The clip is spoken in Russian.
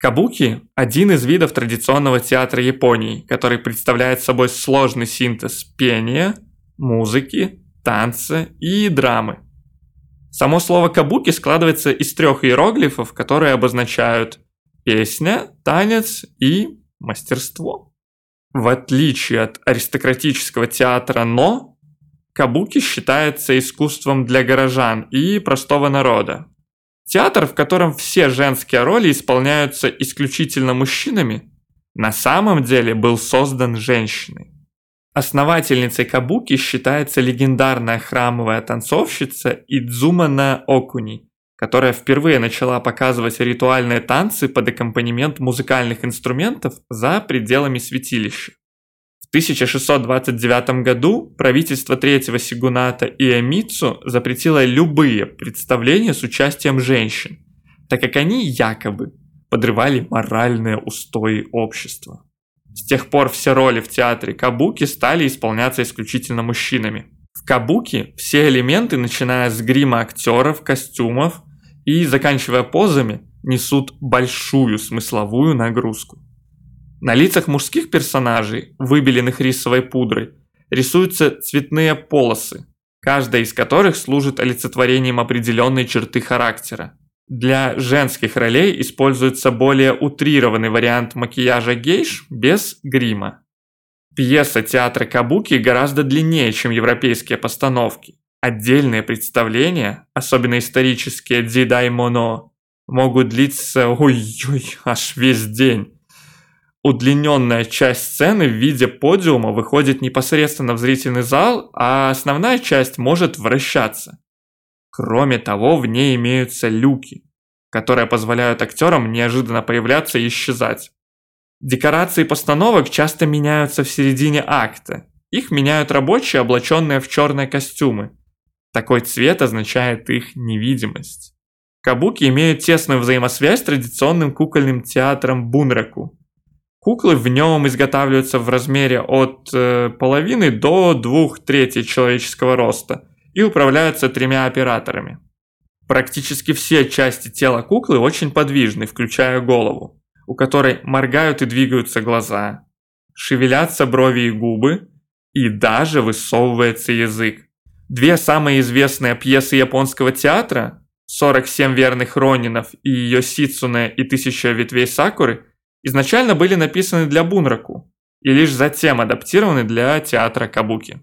Кабуки – один из видов традиционного театра Японии, который представляет собой сложный синтез пения, музыки, танца и драмы. Само слово «кабуки» складывается из трех иероглифов, которые обозначают песня, танец и мастерство. В отличие от аристократического театра «но», кабуки считается искусством для горожан и простого народа, Театр, в котором все женские роли исполняются исключительно мужчинами, на самом деле был создан женщиной. Основательницей кабуки считается легендарная храмовая танцовщица Идзумана Окуни, которая впервые начала показывать ритуальные танцы под аккомпанемент музыкальных инструментов за пределами святилища. 1629 году правительство третьего сигуната Иэмицу запретило любые представления с участием женщин, так как они якобы подрывали моральные устои общества. С тех пор все роли в театре кабуки стали исполняться исключительно мужчинами. В кабуки все элементы, начиная с грима актеров, костюмов и заканчивая позами, несут большую смысловую нагрузку. На лицах мужских персонажей, выбеленных рисовой пудрой, рисуются цветные полосы, каждая из которых служит олицетворением определенной черты характера. Для женских ролей используется более утрированный вариант макияжа гейш без грима. Пьеса театра Кабуки гораздо длиннее, чем европейские постановки. Отдельные представления, особенно исторические дзидай моно, могут длиться ой-ой, аж весь день. Удлиненная часть сцены в виде подиума выходит непосредственно в зрительный зал, а основная часть может вращаться. Кроме того, в ней имеются люки, которые позволяют актерам неожиданно появляться и исчезать. Декорации постановок часто меняются в середине акта. Их меняют рабочие, облаченные в черные костюмы. Такой цвет означает их невидимость. Кабуки имеют тесную взаимосвязь с традиционным кукольным театром Бунраку, Куклы в нем изготавливаются в размере от э, половины до двух третей человеческого роста и управляются тремя операторами. Практически все части тела куклы очень подвижны, включая голову, у которой моргают и двигаются глаза, шевелятся брови и губы, и даже высовывается язык. Две самые известные пьесы японского театра «47 верных ронинов» и «Йосицуне и тысяча ветвей сакуры» изначально были написаны для Бунраку и лишь затем адаптированы для театра Кабуки.